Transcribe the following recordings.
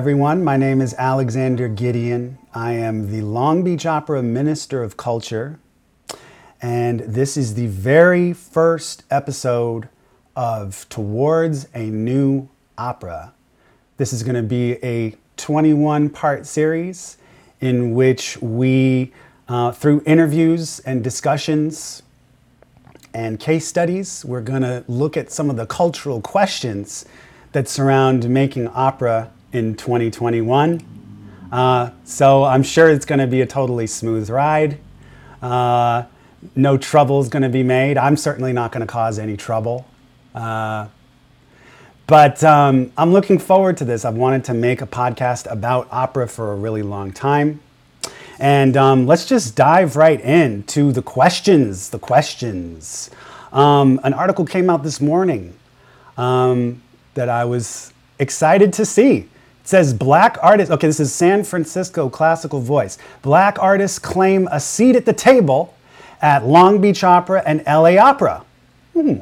Everyone. My name is Alexander Gideon. I am the Long Beach Opera Minister of Culture, and this is the very first episode of Towards a New Opera. This is going to be a 21 part series in which we, uh, through interviews and discussions and case studies, we're going to look at some of the cultural questions that surround making opera in 2021. Uh, so I'm sure it's going to be a totally smooth ride. Uh, no trouble is going to be made. I'm certainly not going to cause any trouble. Uh, but um, I'm looking forward to this. I've wanted to make a podcast about opera for a really long time. And um, let's just dive right into the questions. The questions. Um, an article came out this morning um, that I was excited to see. Says black artists, okay, this is San Francisco Classical Voice. Black artists claim a seat at the table at Long Beach Opera and LA Opera. Hmm.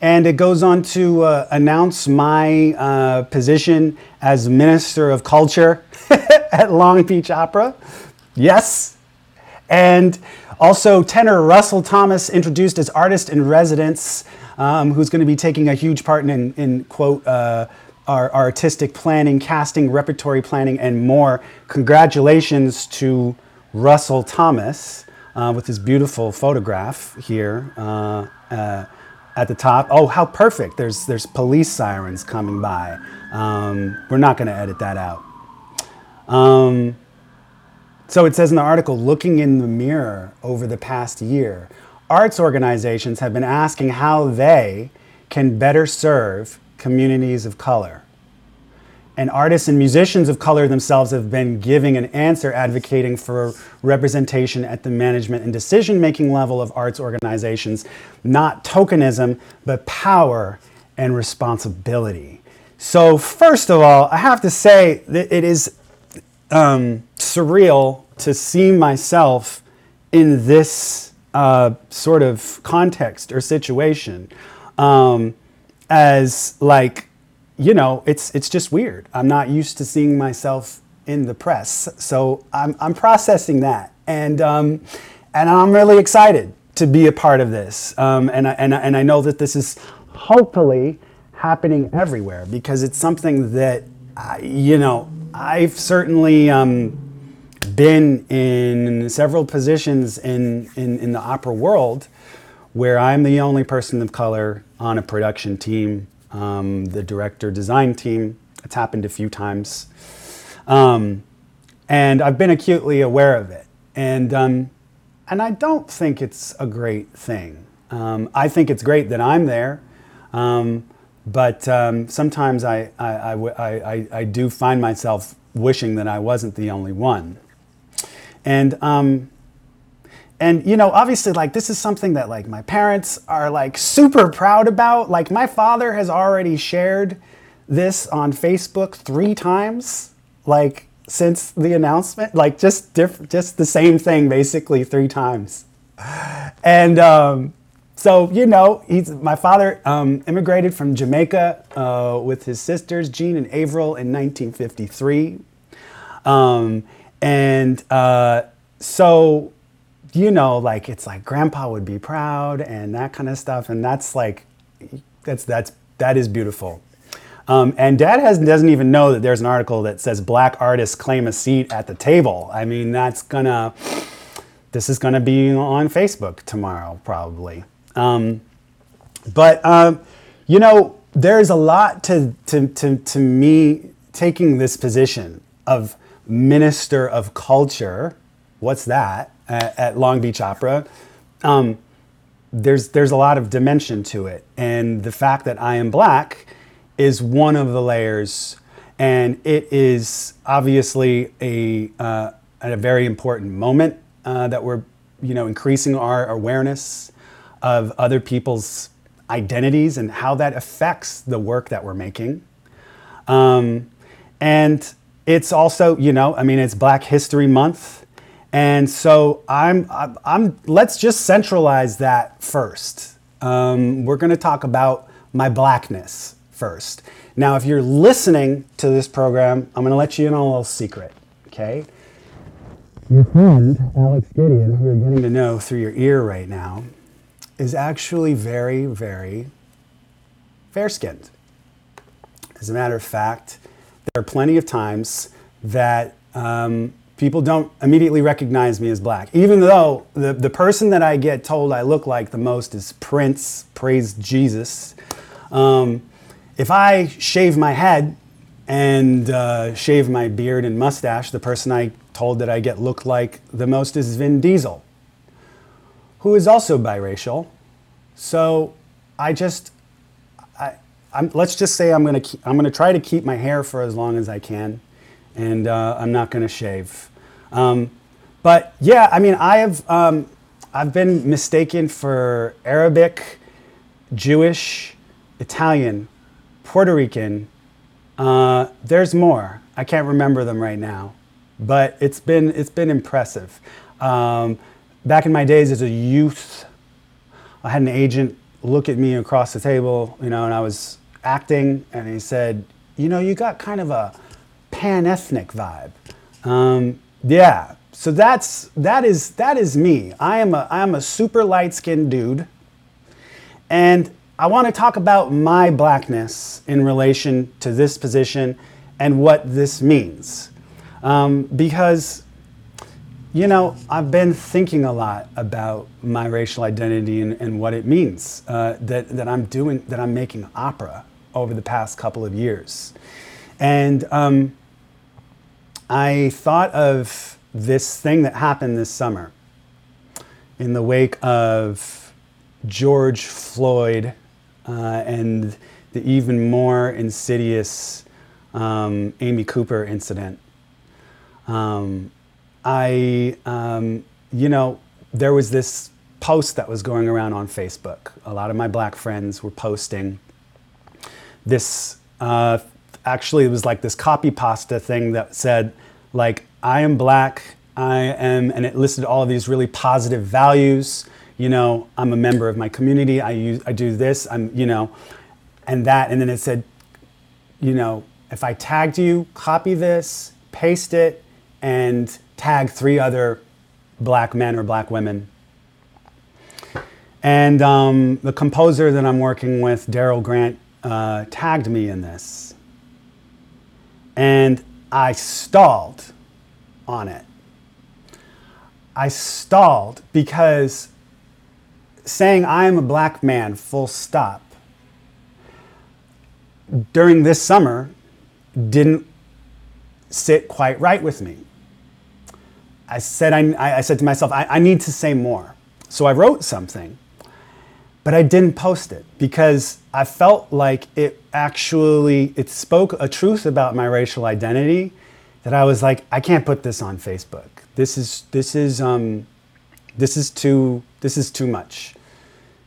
And it goes on to uh, announce my uh, position as Minister of Culture at Long Beach Opera. Yes. And also, tenor Russell Thomas introduced as artist in residence, um, who's going to be taking a huge part in, in quote, uh, our, artistic planning, casting, repertory planning, and more. Congratulations to Russell Thomas uh, with his beautiful photograph here uh, uh at the top. Oh, how perfect! There's there's police sirens coming by. Um, we're not going to edit that out. Um, so it says in the article, looking in the mirror over the past year, arts organizations have been asking how they can better serve communities of color. And artists and musicians of color themselves have been giving an answer advocating for representation at the management and decision making level of arts organizations, not tokenism, but power and responsibility. So, first of all, I have to say that it is um, surreal to see myself in this uh, sort of context or situation um, as like you know it's it's just weird. I'm not used to seeing myself in the press so i'm, I'm processing that. And um, and i'm really excited to be a part of this. Um, and, I, and, I, and i know that this is hopefully happening everywhere because it's something that I, you know i've certainly um, been in several positions in, in, in the opera world where I'm the only person of color on a production team, um, the director design team. It's happened a few times. Um, and I've been acutely aware of it. And, um, and I don't think it's a great thing. Um, I think it's great that I'm there. Um, but um, sometimes I, I, I, I, I do find myself wishing that I wasn't the only one. And and you know, obviously, like this is something that like my parents are like super proud about. Like my father has already shared this on Facebook three times, like since the announcement. Like just diff- just the same thing basically three times. And um, so you know, he's my father um, immigrated from Jamaica uh, with his sisters Jean and Avril in 1953. Um, and uh, so, you know, like it's like grandpa would be proud and that kind of stuff. And that's like, that's, that's, that is beautiful. Um, and dad has, doesn't even know that there's an article that says black artists claim a seat at the table. I mean, that's gonna, this is gonna be on Facebook tomorrow, probably. Um, but, um, you know, there's a lot to, to, to, to me taking this position of minister of culture. What's that at, Long Beach Opera? Um, there's there's a lot of dimension to it, and the fact that I am black is one of the layers, and it is obviously a uh, a very important moment uh, that we're you know increasing our awareness of other people's identities and how that affects the work that we're making. Um, and it's also, you know, I mean, it's Black History Month. And so I'm, I'm, I'm let's just centralize that first. Um, we're going to talk about my blackness first. Now, if you're listening to this program, I'm going to let you in on a little secret, okay? Your friend, Alex Gideon, who you're getting to know through your ear right now, is actually very, very fair skinned. As a matter of fact, there are plenty of times that um, people don't immediately recognize me as black, even though the, the person that I get told I look like the most is Prince, praise Jesus. Um, if I shave my head and uh, shave my beard and mustache, the person I told that I get looked like the most is Vin Diesel, who is also biracial. So I just, I, I'm, let's just say I'm gonna, I'm gonna try to keep my hair for as long as I can, and uh, I'm not gonna shave. Um, but yeah, I mean, I have um, I've been mistaken for Arabic, Jewish, Italian, Puerto Rican. Uh, there's more. I can't remember them right now, but it's been it's been impressive. Um, back in my days as a youth, I had an agent look at me across the table, you know, and I was acting, and he said, "You know, you got kind of a pan-ethnic vibe." Um, yeah. So that's that is that is me. I am a I am a super light-skinned dude. And I want to talk about my blackness in relation to this position and what this means. Um, because, you know, I've been thinking a lot about my racial identity and, and what it means uh, that, that I'm doing, that I'm making opera over the past couple of years. And um, I thought of this thing that happened this summer in the wake of George Floyd uh, and the even more insidious um, Amy Cooper incident. Um, I, um, you know, there was this post that was going around on Facebook. A lot of my black friends were posting this uh, actually it was like this copy pasta thing that said like I am black, I am, and it listed all of these really positive values. You know, I'm a member of my community. I use, I do this. I'm, you know, and that, and then it said, you know, if I tagged you, copy this, paste it, and tag three other black men or black women. And um, the composer that I'm working with, Daryl Grant, uh, tagged me in this. And I stalled on it. I stalled because saying I am a black man, full stop, during this summer didn't sit quite right with me. I said, I, I said to myself, I, I need to say more. So I wrote something but I didn't post it because I felt like it actually it spoke a truth about my racial identity that I was like I can't put this on Facebook. This is this is um, this is too this is too much.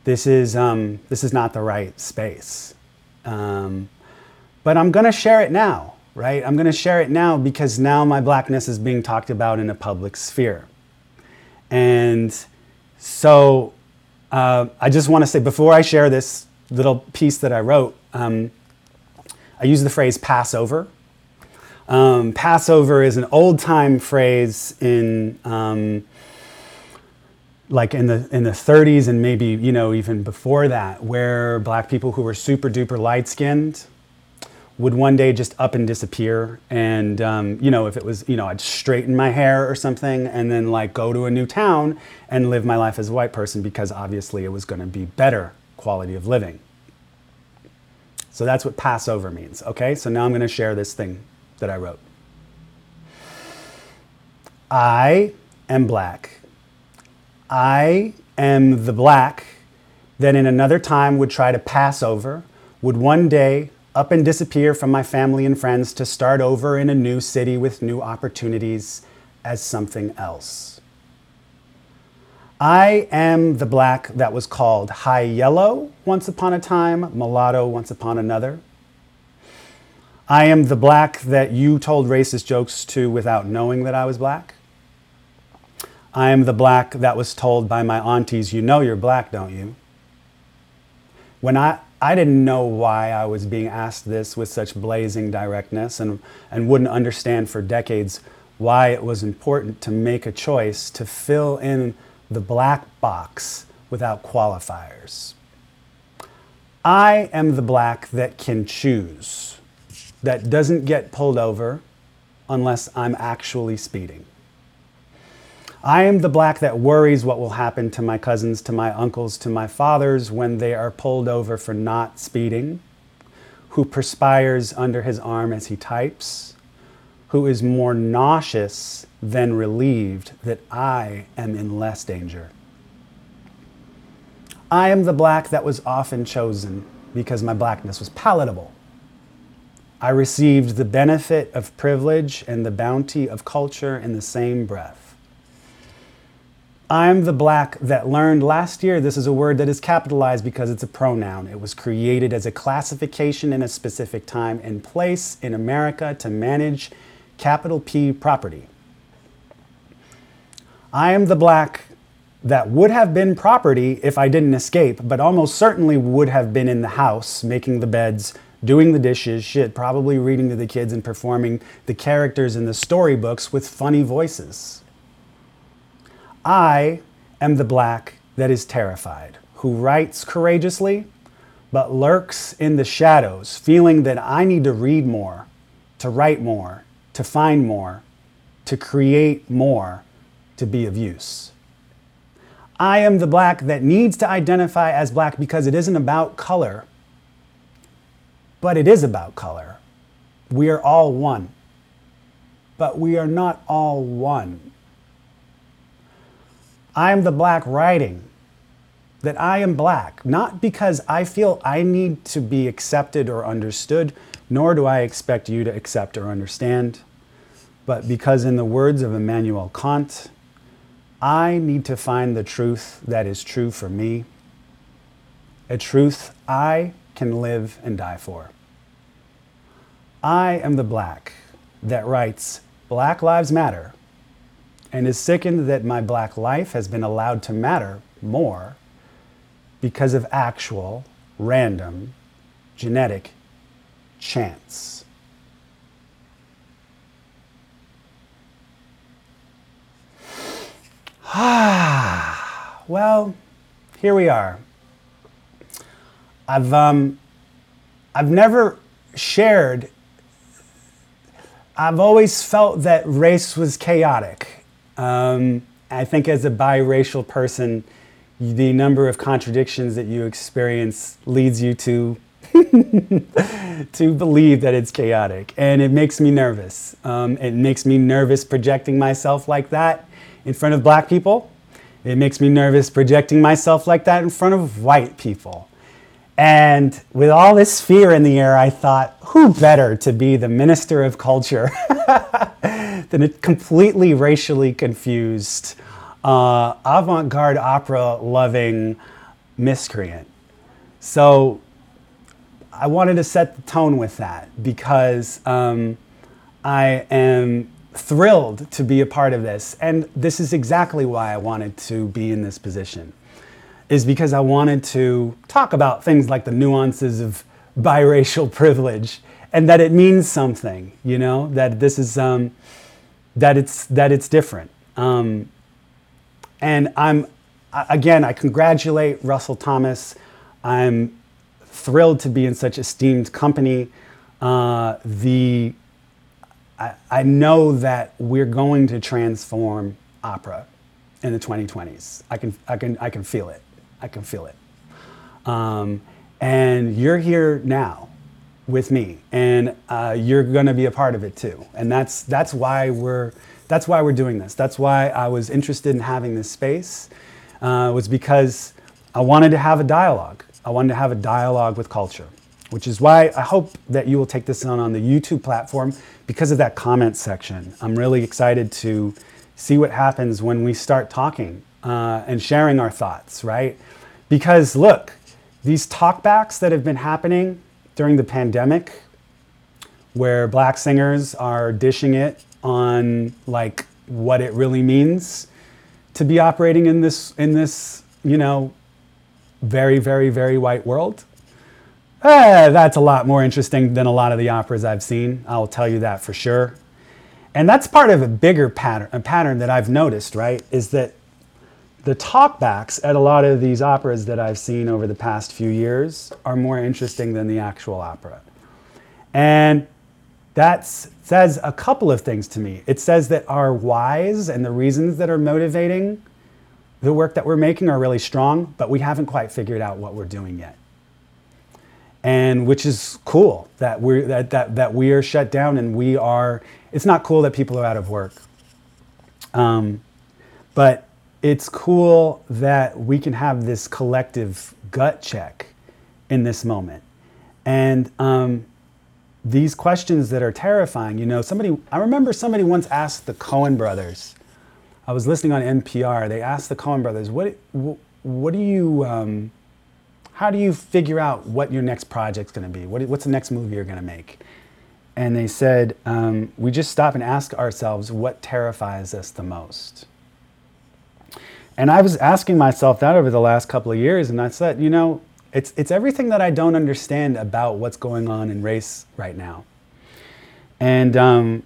This is um, this is not the right space. Um, but I'm gonna share it now, right? I'm gonna share it now because now my blackness is being talked about in a public sphere, and so uh, I just want to say before I share this little piece that I wrote, um, I use the phrase Passover. Um, Passover is an old time phrase in um, like in the in the 30s and maybe you know even before that, where black people who were super duper light skinned would one day just up and disappear. And, um, you know, if it was, you know, I'd straighten my hair or something and then like go to a new town and live my life as a white person because obviously it was going to be better quality of living. So that's what Passover means. Okay, so now I'm going to share this thing that I wrote. I am black. I am the black that in another time would try to pass over, would one day up and disappear from my family and friends to start over in a new city with new opportunities as something else. I am the black that was called high yellow once upon a time, mulatto once upon another. I am the black that you told racist jokes to without knowing that I was black. I am the black that was told by my aunties, you know you're black, don't you? When I, I didn't know why I was being asked this with such blazing directness and, and wouldn't understand for decades why it was important to make a choice to fill in the black box without qualifiers. I am the black that can choose, that doesn't get pulled over unless I'm actually speeding. I am the black that worries what will happen to my cousins, to my uncles, to my fathers when they are pulled over for not speeding, who perspires under his arm as he types, who is more nauseous than relieved that I am in less danger. I am the black that was often chosen because my blackness was palatable. I received the benefit of privilege and the bounty of culture in the same breath. I'm the black that learned last year. This is a word that is capitalized because it's a pronoun. It was created as a classification in a specific time and place in America to manage capital P property. I am the black that would have been property if I didn't escape, but almost certainly would have been in the house making the beds, doing the dishes, shit, probably reading to the kids and performing the characters in the storybooks with funny voices. I am the black that is terrified, who writes courageously, but lurks in the shadows, feeling that I need to read more, to write more, to find more, to create more, to be of use. I am the black that needs to identify as black because it isn't about color, but it is about color. We are all one, but we are not all one. I am the black writing that I am black, not because I feel I need to be accepted or understood, nor do I expect you to accept or understand, but because, in the words of Immanuel Kant, I need to find the truth that is true for me, a truth I can live and die for. I am the black that writes Black Lives Matter and is sickened that my black life has been allowed to matter more because of actual, random, genetic chance. Ah, well, here we are. I've um, I've never shared. I've always felt that race was chaotic um, I think as a biracial person, the number of contradictions that you experience leads you to to believe that it's chaotic, and it makes me nervous. Um, it makes me nervous projecting myself like that in front of black people. It makes me nervous projecting myself like that in front of white people. And with all this fear in the air, I thought, who better to be the minister of culture than a completely racially confused, uh, avant garde opera loving miscreant? So I wanted to set the tone with that because um, I am thrilled to be a part of this. And this is exactly why I wanted to be in this position is because I wanted to talk about things like the nuances of biracial privilege and that it means something, you know, that this is, um, that it's, that it's different. Um, and I'm, again, I congratulate Russell Thomas. I'm thrilled to be in such esteemed company. Uh, the, I, I know that we're going to transform opera in the 2020s. I can, I can, I can feel it. I can feel it. Um, and you're here now with me, and uh, you're going to be a part of it too. And that's that's why we're that's why we're doing this. That's why I was interested in having this space. Uh, was because I wanted to have a dialogue. I wanted to have a dialogue with culture, which is why I hope that you will take this on on the YouTube platform because of that comment section. I'm really excited to see what happens when we start talking uh, and sharing our thoughts, right? Because look, these talkbacks that have been happening during the pandemic, where black singers are dishing it on like what it really means to be operating in this in this you know very very very white world eh, that's a lot more interesting than a lot of the operas I've seen. I'll tell you that for sure. And that's part of a bigger pattern, a pattern that I've noticed, right? Is that the talkbacks at a lot of these operas that I've seen over the past few years are more interesting than the actual opera. And that says a couple of things to me. It says that our whys and the reasons that are motivating the work that we're making are really strong, but we haven't quite figured out what we're doing yet. And which is cool that we're that, that, that we are shut down and we are it's not cool that people are out of work. Um, but it's cool that we can have this collective gut check in this moment. And um, these questions that are terrifying, you know, somebody, I remember somebody once asked the Coen brothers, I was listening on NPR, they asked the Coen brothers, what, what do you, um, how do you figure out what your next project's gonna be? What, what's the next movie you're gonna make? And they said, um, we just stop and ask ourselves what terrifies us the most. And I was asking myself that over the last couple of years, and I said, you know, it's, it's everything that I don't understand about what's going on in race right now. And um,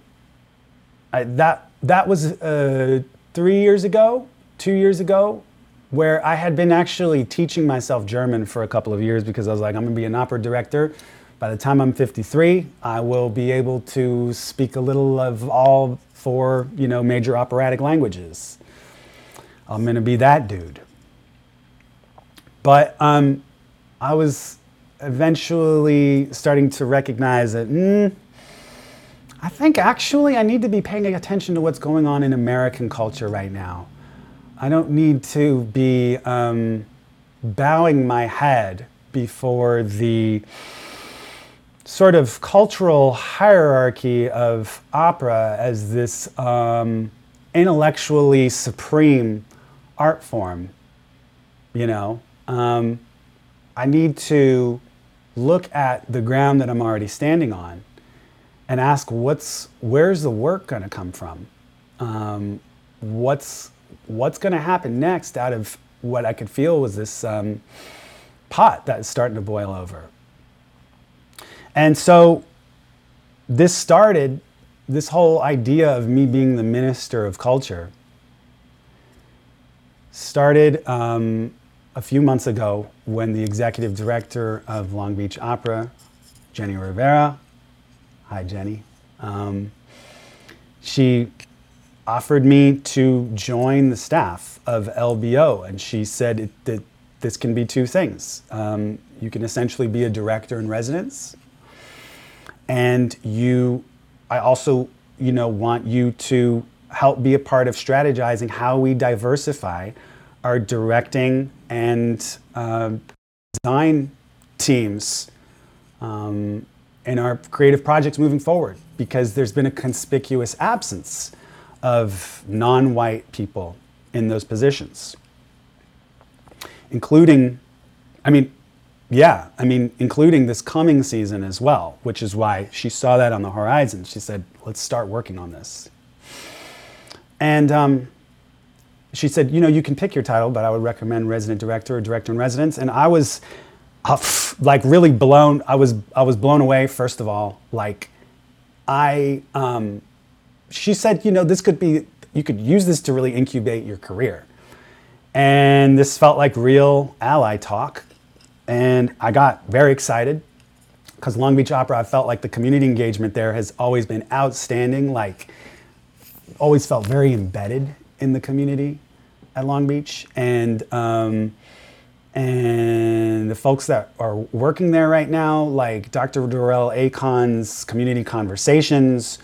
I, that, that was uh, three years ago, two years ago, where I had been actually teaching myself German for a couple of years because I was like, I'm gonna be an opera director. By the time I'm 53, I will be able to speak a little of all four, you know, major operatic languages. I'm going to be that dude. But um, I was eventually starting to recognize that mm, I think actually I need to be paying attention to what's going on in American culture right now. I don't need to be um, bowing my head before the sort of cultural hierarchy of opera as this um, intellectually supreme art form, you know, um, I need to look at the ground that I'm already standing on and ask what's where's the work going to come from? Um, what's what's going to happen next out of what I could feel was this um, pot that is starting to boil over. And so this started this whole idea of me being the minister of culture started um, a few months ago when the executive director of Long Beach Opera, Jenny Rivera, hi Jenny, um, she offered me to join the staff of LBO, and she said it, that this can be two things. Um, you can essentially be a director in residence, and you, I also, you know, want you to help be a part of strategizing how we diversify our directing and uh, design teams um, in our creative projects moving forward because there's been a conspicuous absence of non white people in those positions, including, I mean, yeah, I mean, including this coming season as well, which is why she saw that on the horizon. She said, let's start working on this. And um, she said, you know, you can pick your title, but I would recommend resident director or director in residence. And I was uh, like really blown. I was I was blown away. First of all, like I, um, she said, you know, this could be you could use this to really incubate your career. And this felt like real ally talk. And I got very excited because Long Beach Opera, I felt like the community engagement there has always been outstanding. Like, always felt very embedded in the community at Long Beach, and um, and the folks that are working there right now, like Dr. Derrell Acon's community conversations,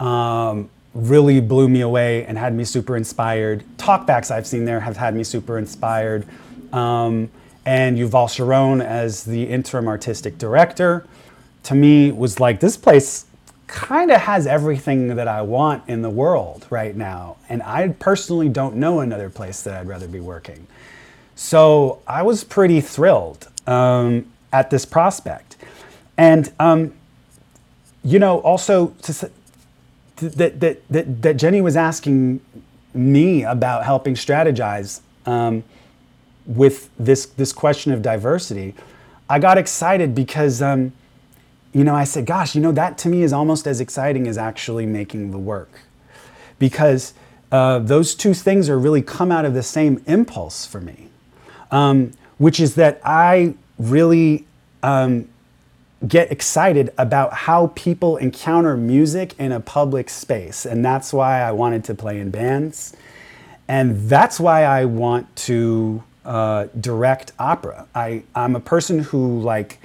um, really blew me away and had me super inspired. Talkbacks I've seen there have had me super inspired. Um, and Yuval Sharon as the interim artistic director, to me was like this place kind of has everything that I want in the world right now. And I personally don't know another place that I'd rather be working. So I was pretty thrilled um, at this prospect. And, um, you know, also to, that, that, that, that Jenny was asking me about helping strategize um, with this, this question of diversity. I got excited because, um, you know, I said, gosh, you know, that to me is almost as exciting as actually making the work. Because uh, those two things are really come out of the same impulse for me, um, which is that I really um, get excited about how people encounter music in a public space. And that's why I wanted to play in bands. And that's why I want to uh, direct opera. I, I'm a person who, like,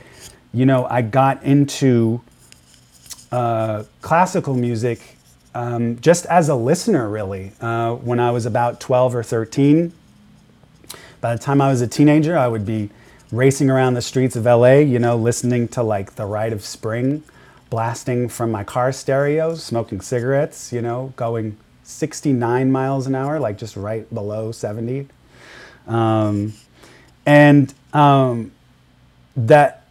you know, I got into uh, classical music um, just as a listener, really, uh, when I was about 12 or 13. By the time I was a teenager, I would be racing around the streets of LA, you know, listening to like The Rite of Spring, blasting from my car stereo, smoking cigarettes, you know, going 69 miles an hour, like just right below 70. Um, and um, that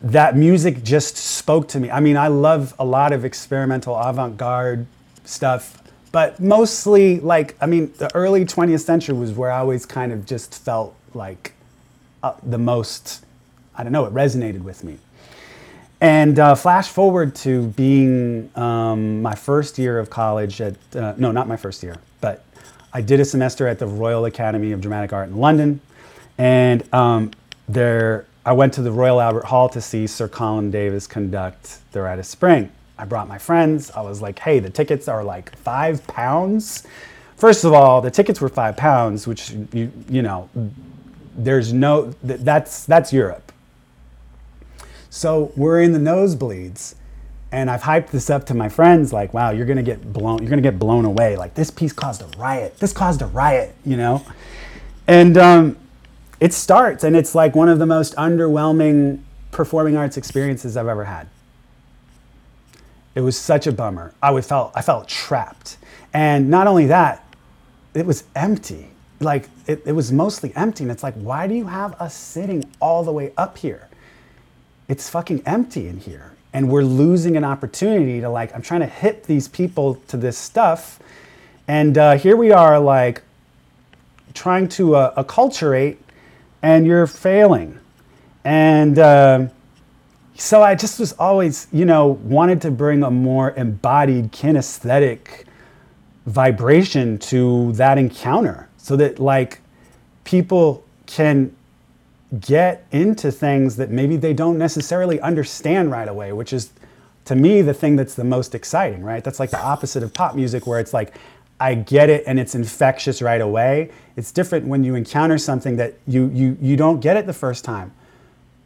that music just spoke to me. I mean, I love a lot of experimental avant-garde stuff, but mostly like I mean, the early 20th century was where I always kind of just felt like uh, the most. I don't know. It resonated with me. And uh, flash forward to being um, my first year of college at, uh, no, not my first year, but I did a semester at the Royal Academy of Dramatic Art in London. And um, there, I went to the Royal Albert Hall to see Sir Colin Davis conduct The Rite of Spring. I brought my friends. I was like, hey, the tickets are like five pounds. First of all, the tickets were five pounds, which, you, you know, there's no, that's, that's Europe. So we're in the nosebleeds and I've hyped this up to my friends like, wow, you're gonna get blown, you're gonna get blown away. Like this piece caused a riot. This caused a riot, you know? And um, it starts and it's like one of the most underwhelming performing arts experiences I've ever had. It was such a bummer. I would felt I felt trapped. And not only that, it was empty. Like it, it was mostly empty. And it's like, why do you have us sitting all the way up here? It's fucking empty in here and we're losing an opportunity to like i'm trying to hit these people to this stuff and uh, here we are like trying to uh, acculturate and you're failing and uh, so i just was always you know wanted to bring a more embodied kinesthetic vibration to that encounter so that like people can get into things that maybe they don't necessarily understand right away, which is to me the thing that's the most exciting, right? That's like the opposite of pop music where it's like I get it and it's infectious right away. It's different when you encounter something that you you you don't get it the first time.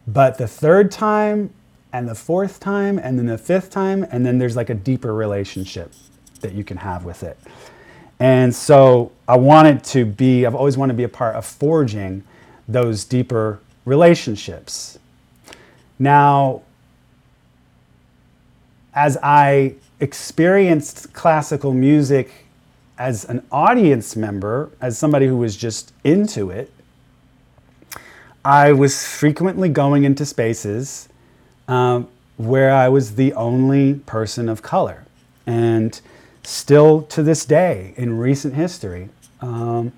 But the third time and the fourth time and then the fifth time and then there's like a deeper relationship that you can have with it. And so I wanted to be I've always wanted to be a part of forging those deeper relationships. Now, as I experienced classical music as an audience member, as somebody who was just into it, I was frequently going into spaces um, where I was the only person of color. And still to this day, in recent history, um,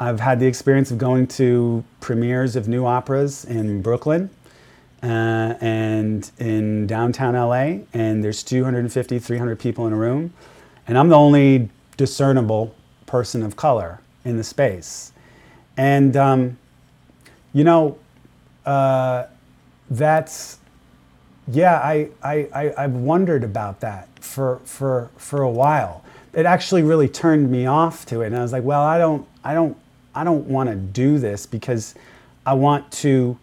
I've had the experience of going to premieres of new operas in Brooklyn uh, and in downtown LA, and there's 250, 300 people in a room, and I'm the only discernible person of color in the space. And, um, you know, uh, that's, yeah, I, I, I, I've wondered about that for, for, for a while. It actually really turned me off to it. And I was like, well, I don't, I don't I don't want to do this because I want to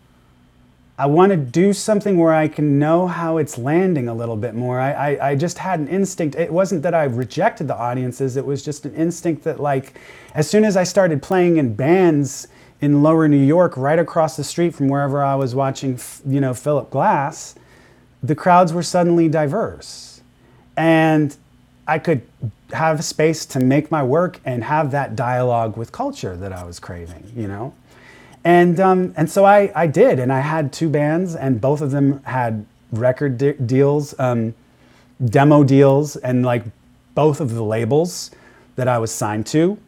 I want to do something where I can know how it's landing a little bit more. I, I, I, just had an instinct. It wasn't that I rejected the audiences, it was just an instinct that, like, as soon as I started playing in bands in lower New York, right across the street from wherever I was watching, you know, Philip Glass, the crowds were suddenly diverse. And I could have space to make my work and have that dialogue with culture that I was craving, you know? And, um, and so I, I did, and I had two bands, and both of them had record de- deals, um, demo deals, and like both of the labels that I was signed to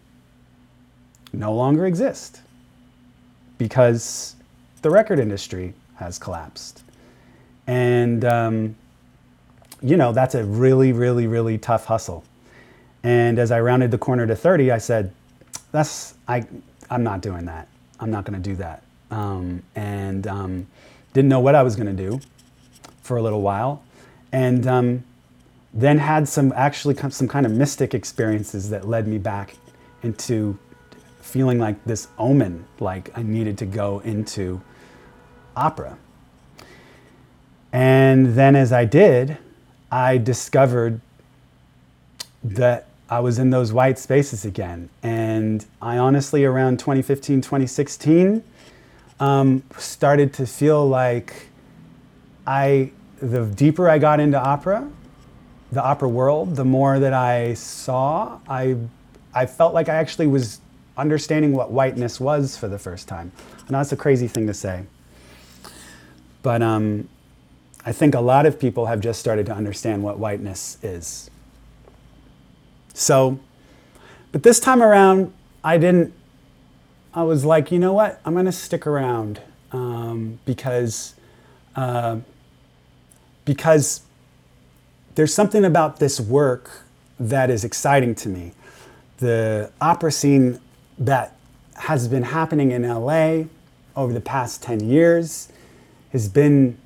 no longer exist because the record industry has collapsed. And, um, you know, that's a really, really, really tough hustle. And as I rounded the corner to 30, I said, that's, I, I'm not doing that. I'm not going to do that. Um, and um, didn't know what I was going to do for a little while. And um, then had some actually some kind of mystic experiences that led me back into feeling like this omen, like I needed to go into opera. And then as I did, I discovered that I was in those white spaces again. And I honestly, around 2015, 2016, um, started to feel like I, the deeper I got into opera, the opera world, the more that I saw, I, I felt like I actually was understanding what whiteness was for the first time. And that's a crazy thing to say. But um, I think a lot of people have just started to understand what whiteness is. So, but this time around, I didn't, I was like, you know what? I'm going to stick around um, because, uh, because there's something about this work that is exciting to me. The opera scene that has been happening in LA over the past 10 years has been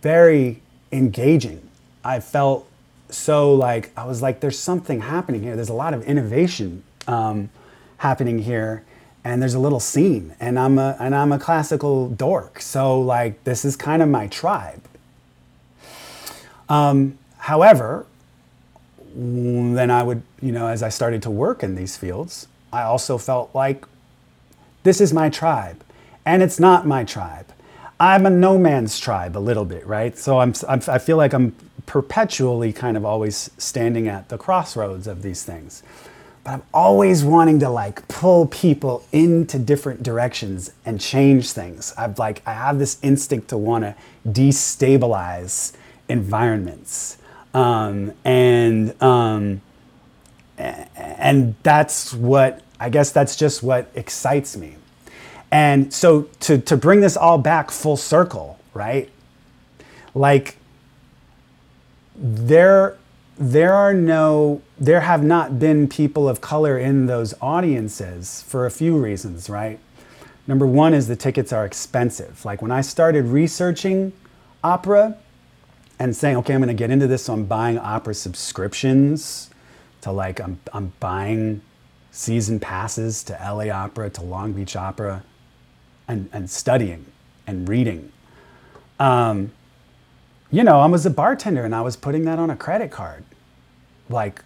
very engaging. I felt so like, I was like, there's something happening here. There's a lot of innovation um, happening here. And there's a little scene, and I'm a and I'm a classical dork, so like this is kind of my tribe. Um, however, then I would, you know, as I started to work in these fields, I also felt like this is my tribe, and it's not my tribe. I'm a no man's tribe a little bit, right? So I'm, I'm, i feel like I'm perpetually kind of always standing at the crossroads of these things. But I'm always wanting to like pull people into different directions and change things. I've like I have this instinct to want to destabilize environments, um, and um, and that's what I guess that's just what excites me. And so to, to bring this all back full circle, right? Like there there are no there have not been people of color in those audiences for a few reasons, right? Number one is the tickets are expensive. Like when I started researching opera and saying, okay, I'm going to get into this, so I'm buying opera subscriptions to like I'm I'm buying season passes to LA Opera, to Long Beach Opera, and, and studying and reading. Um, you know, I was a bartender and I was putting that on a credit card. Like,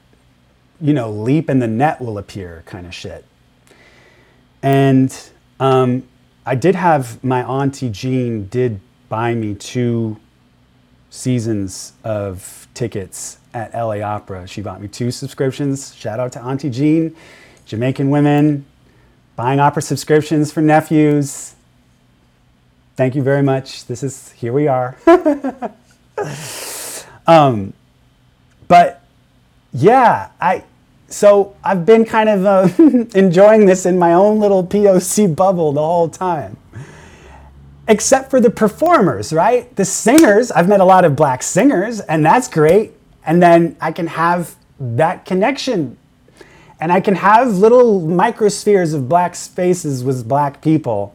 you know, leap and the net will appear kind of shit. And um, I did have my auntie Jean did buy me two seasons of tickets at LA Opera. She bought me two subscriptions. Shout out to Auntie Jean. Jamaican women buying opera subscriptions for nephews. Thank you very much. This is, here we are. um, but yeah, I, so I've been kind of uh, enjoying this in my own little POC bubble the whole time. Except for the performers, right? The singers, I've met a lot of black singers, and that's great. And then I can have that connection and I can have little microspheres of black spaces with black people,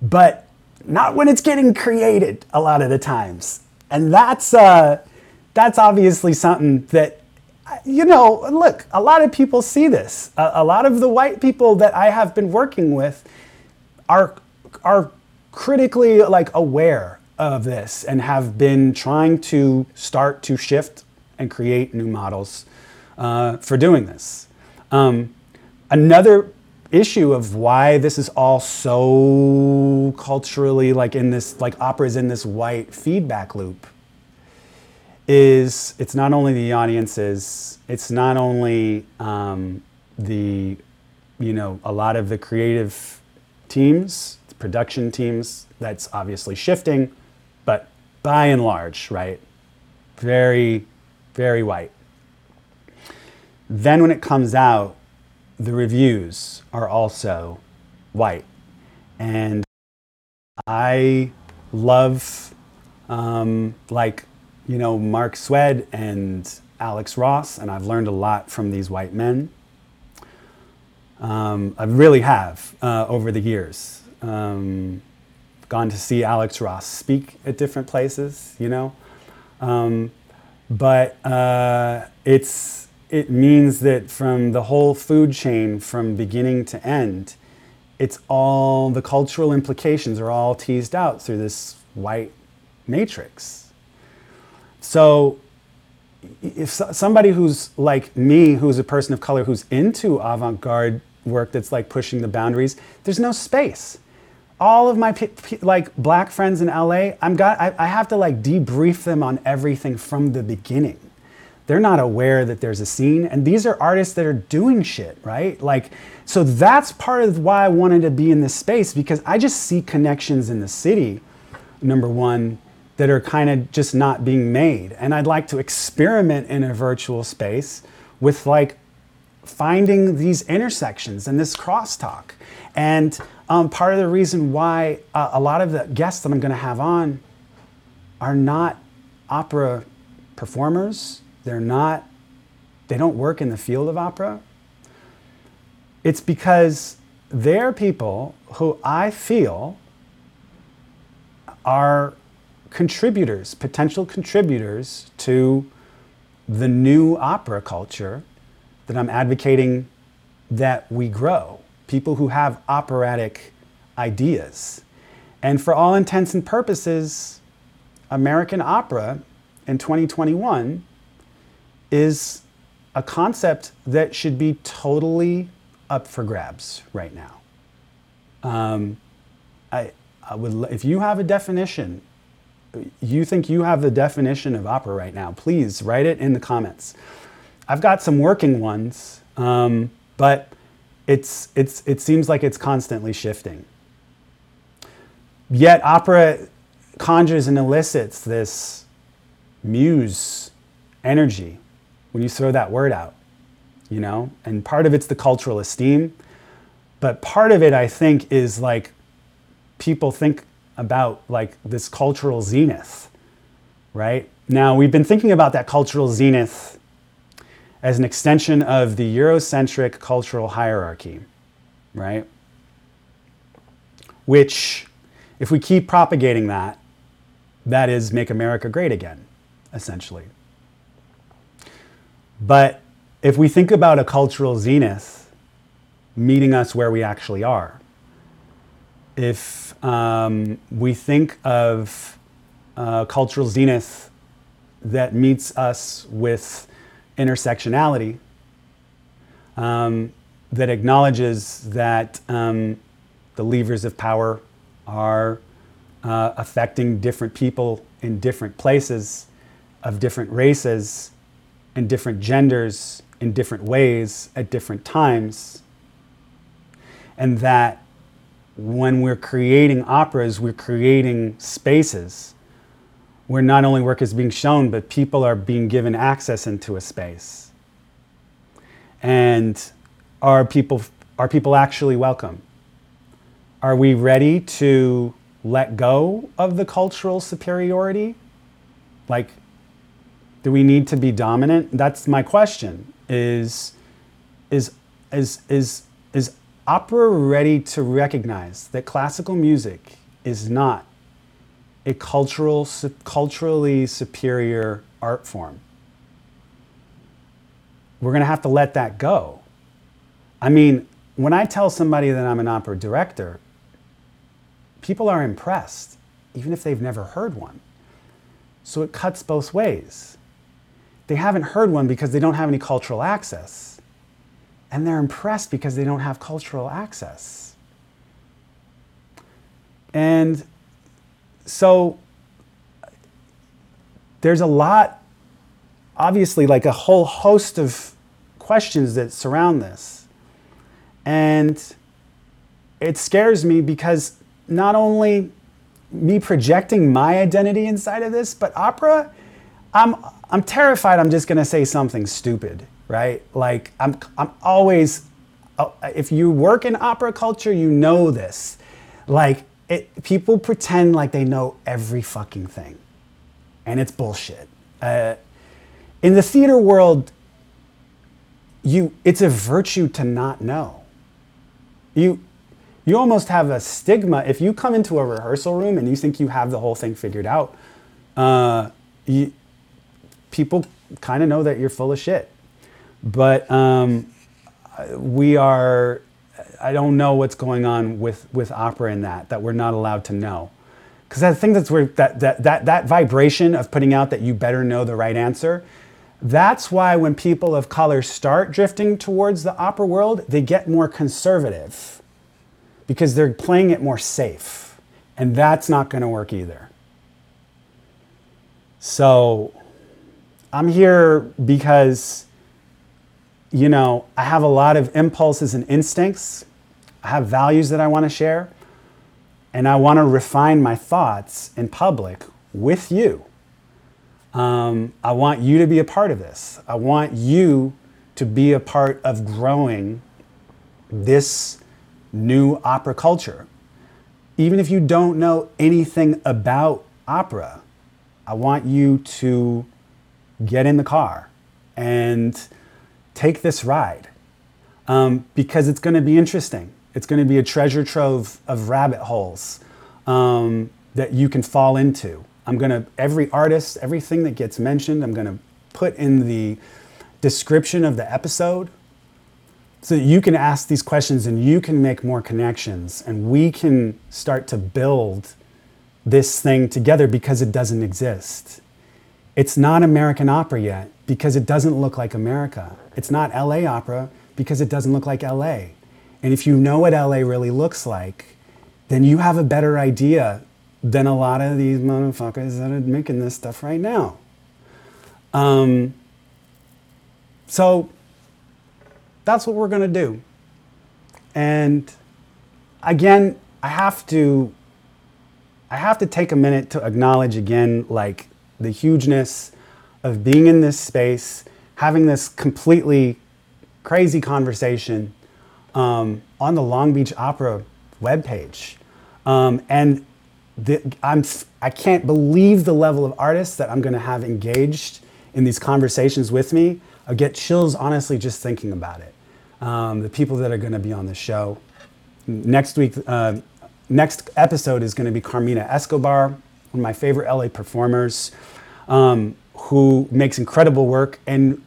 but not when it's getting created a lot of the times. And that's, uh, that's obviously something that, you know, look, a lot of people see this. A, a lot of the white people that I have been working with are, are critically like aware of this and have been trying to start to shift and create new models uh, for doing this. Um, another issue of why this is all so culturally like in this like opera is in this white feedback loop is it's not only the audiences it's not only um, the you know a lot of the creative teams production teams that's obviously shifting but by and large right very very white. Then when it comes out, the reviews are also white. And I love um, like you know Mark Swed and Alex Ross, and I've learned a lot from these white men. Um, I really have uh, over the years. Um, gone to see Alex Ross speak at different places, you know. Um, but uh, it's it means that from the whole food chain, from beginning to end, it's all the cultural implications are all teased out through this white matrix. So if somebody who's like me, who's a person of color, who's into avant-garde work that's like pushing the boundaries, there's no space. All of my like black friends in LA, I'm got I, I have to like debrief them on everything from the beginning. They're not aware that there's a scene, and these are artists that are doing shit, right? Like, so that's part of why I wanted to be in this space because I just see connections in the city. Number one, that are kind of just not being made. And I'd like to experiment in a virtual space with like finding these intersections and this crosstalk. And um, part of the reason why uh, a lot of the guests that I'm going to have on are not opera performers. They're not, they don't work in the field of opera. It's because they're people who I feel are contributors, potential contributors to the new opera culture that I'm advocating that we grow. People who have operatic ideas. And for all intents and purposes, American opera in 2021 is a concept that should be totally up for grabs right now. Um, I, I would, if you have a definition you think you have the definition of opera right now, please write it in the comments. I've got some working ones, um, but it's, it's, it seems like it's constantly shifting. Yet opera conjures and elicits this muse energy when you throw that word out, you know? And part of it's the cultural esteem, but part of it, I think, is like people think about like this cultural zenith, right? Now, we've been thinking about that cultural zenith as an extension of the Eurocentric cultural hierarchy, right? Which, if we keep propagating that, that is make America great again, essentially. But if we think about a cultural zenith meeting us where we actually are, if um, we think of uh, cultural zenith that meets us with intersectionality, um, that acknowledges that um, the levers of power are uh, affecting different people in different places, of different races, and different genders in different ways at different times, and that when we're creating operas, we're creating spaces where not only work is being shown, but people are being given access into a space. And are people, are people actually welcome? Are we ready to let go of the cultural superiority? Like, do we need to be dominant? That's my question. Is, is, is, is, is opera ready to recognize that classical music is not a cultural, culturally superior art form. We're going to have to let that go. I mean, when I tell somebody that I'm an opera director, people are impressed, even if they've never heard one. So it cuts both ways. They haven't heard one because they don't have any cultural access and they're impressed because they don't have cultural access. And so there's a lot, obviously, like a whole host of questions that surround this. And it scares me because not only me projecting my identity inside of this, but opera, I'm, I'm terrified I'm just gonna say something stupid right? Like I'm, I'm always, uh, if you work in opera culture, you know this. Like it, people pretend like they know every fucking thing, and it's bullshit. Uh, in the theater world, you it's a virtue to not know. You you almost have a stigma if you come into a rehearsal room and you think you have the whole thing figured out. Uh, you, people kind of know that you're full of shit. But um, we are. I don't know what's going on with with opera in that that we're not allowed to know. Because I think that's where that, that that that vibration of putting out that you better know the right answer. That's why when people of color start drifting towards the opera world, they get more conservative because they're playing it more safe. And that's not going to work either. So I'm here because, you know, I have a lot of impulses and instincts. I have values that I want to share. And I want to refine my thoughts in public with you. Um, I want you to be a part of this. I want you to be a part of growing this new opera culture. Even if you don't know anything about opera, I want you to get in the car and take this ride um, because it's going to be interesting. It's going to be a treasure trove of rabbit holes um, that you can fall into. I'm going to, every artist, everything that gets mentioned, I'm going to put in the description of the episode so that you can ask these questions and you can make more connections and we can start to build this thing together because it doesn't exist. It's not American opera yet because it doesn't look like America. It's not LA opera because it doesn't look like LA. And if you know what LA really looks like, then you have a better idea than a lot of these motherfuckers that are making this stuff right now. Um, so that's what we're going to do. And again, I have to I have to take a minute to acknowledge again like the hugeness of being in this space, having this completely crazy conversation um, on the Long Beach Opera webpage. Um, and the, I'm, I can't believe the level of artists that I'm going to have engaged in these conversations with me. I get chills, honestly, just thinking about it. Um, the people that are going to be on the show. Next week, uh, next episode is going to be Carmina Escobar, one of my favorite LA performers, um, who makes incredible work and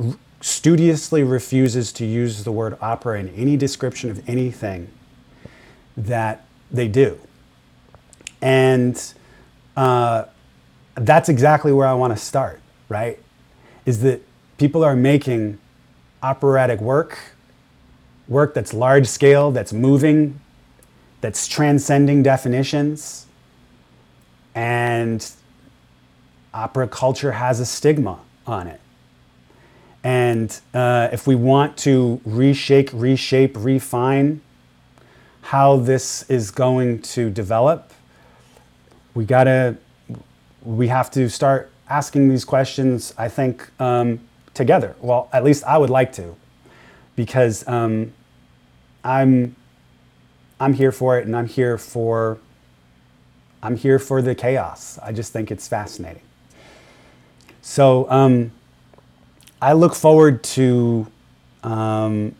r- studiously refuses to use the word opera in any description of anything that they do. And uh, that's exactly where I want to start, right? Is that people are making operatic work, work that's large scale, that's moving, that's transcending definitions. And opera culture has a stigma on it. And uh, if we want to reshake, reshape, refine how this is going to develop, we gotta, we have to start asking these questions, I think, um, together. Well, at least I would like to, because um, I'm I'm here for it, and I'm here for I'm here for the chaos. I just think it's fascinating. So um, I look forward to um,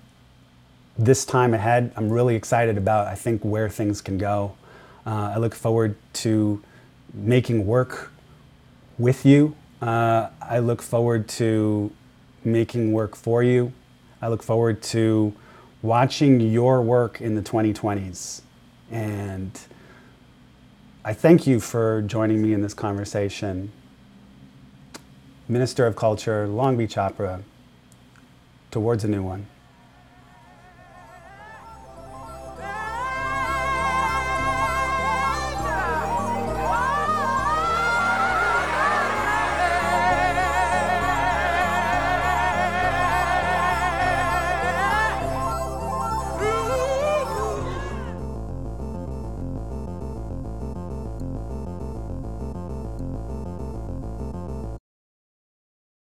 this time ahead. I'm really excited about I think where things can go. Uh, I look forward to making work with you. Uh, I look forward to making work for you. I look forward to watching your work in the 2020s. And I thank you for joining me in this conversation. Minister of Culture, Long Beach Opera, towards a new one.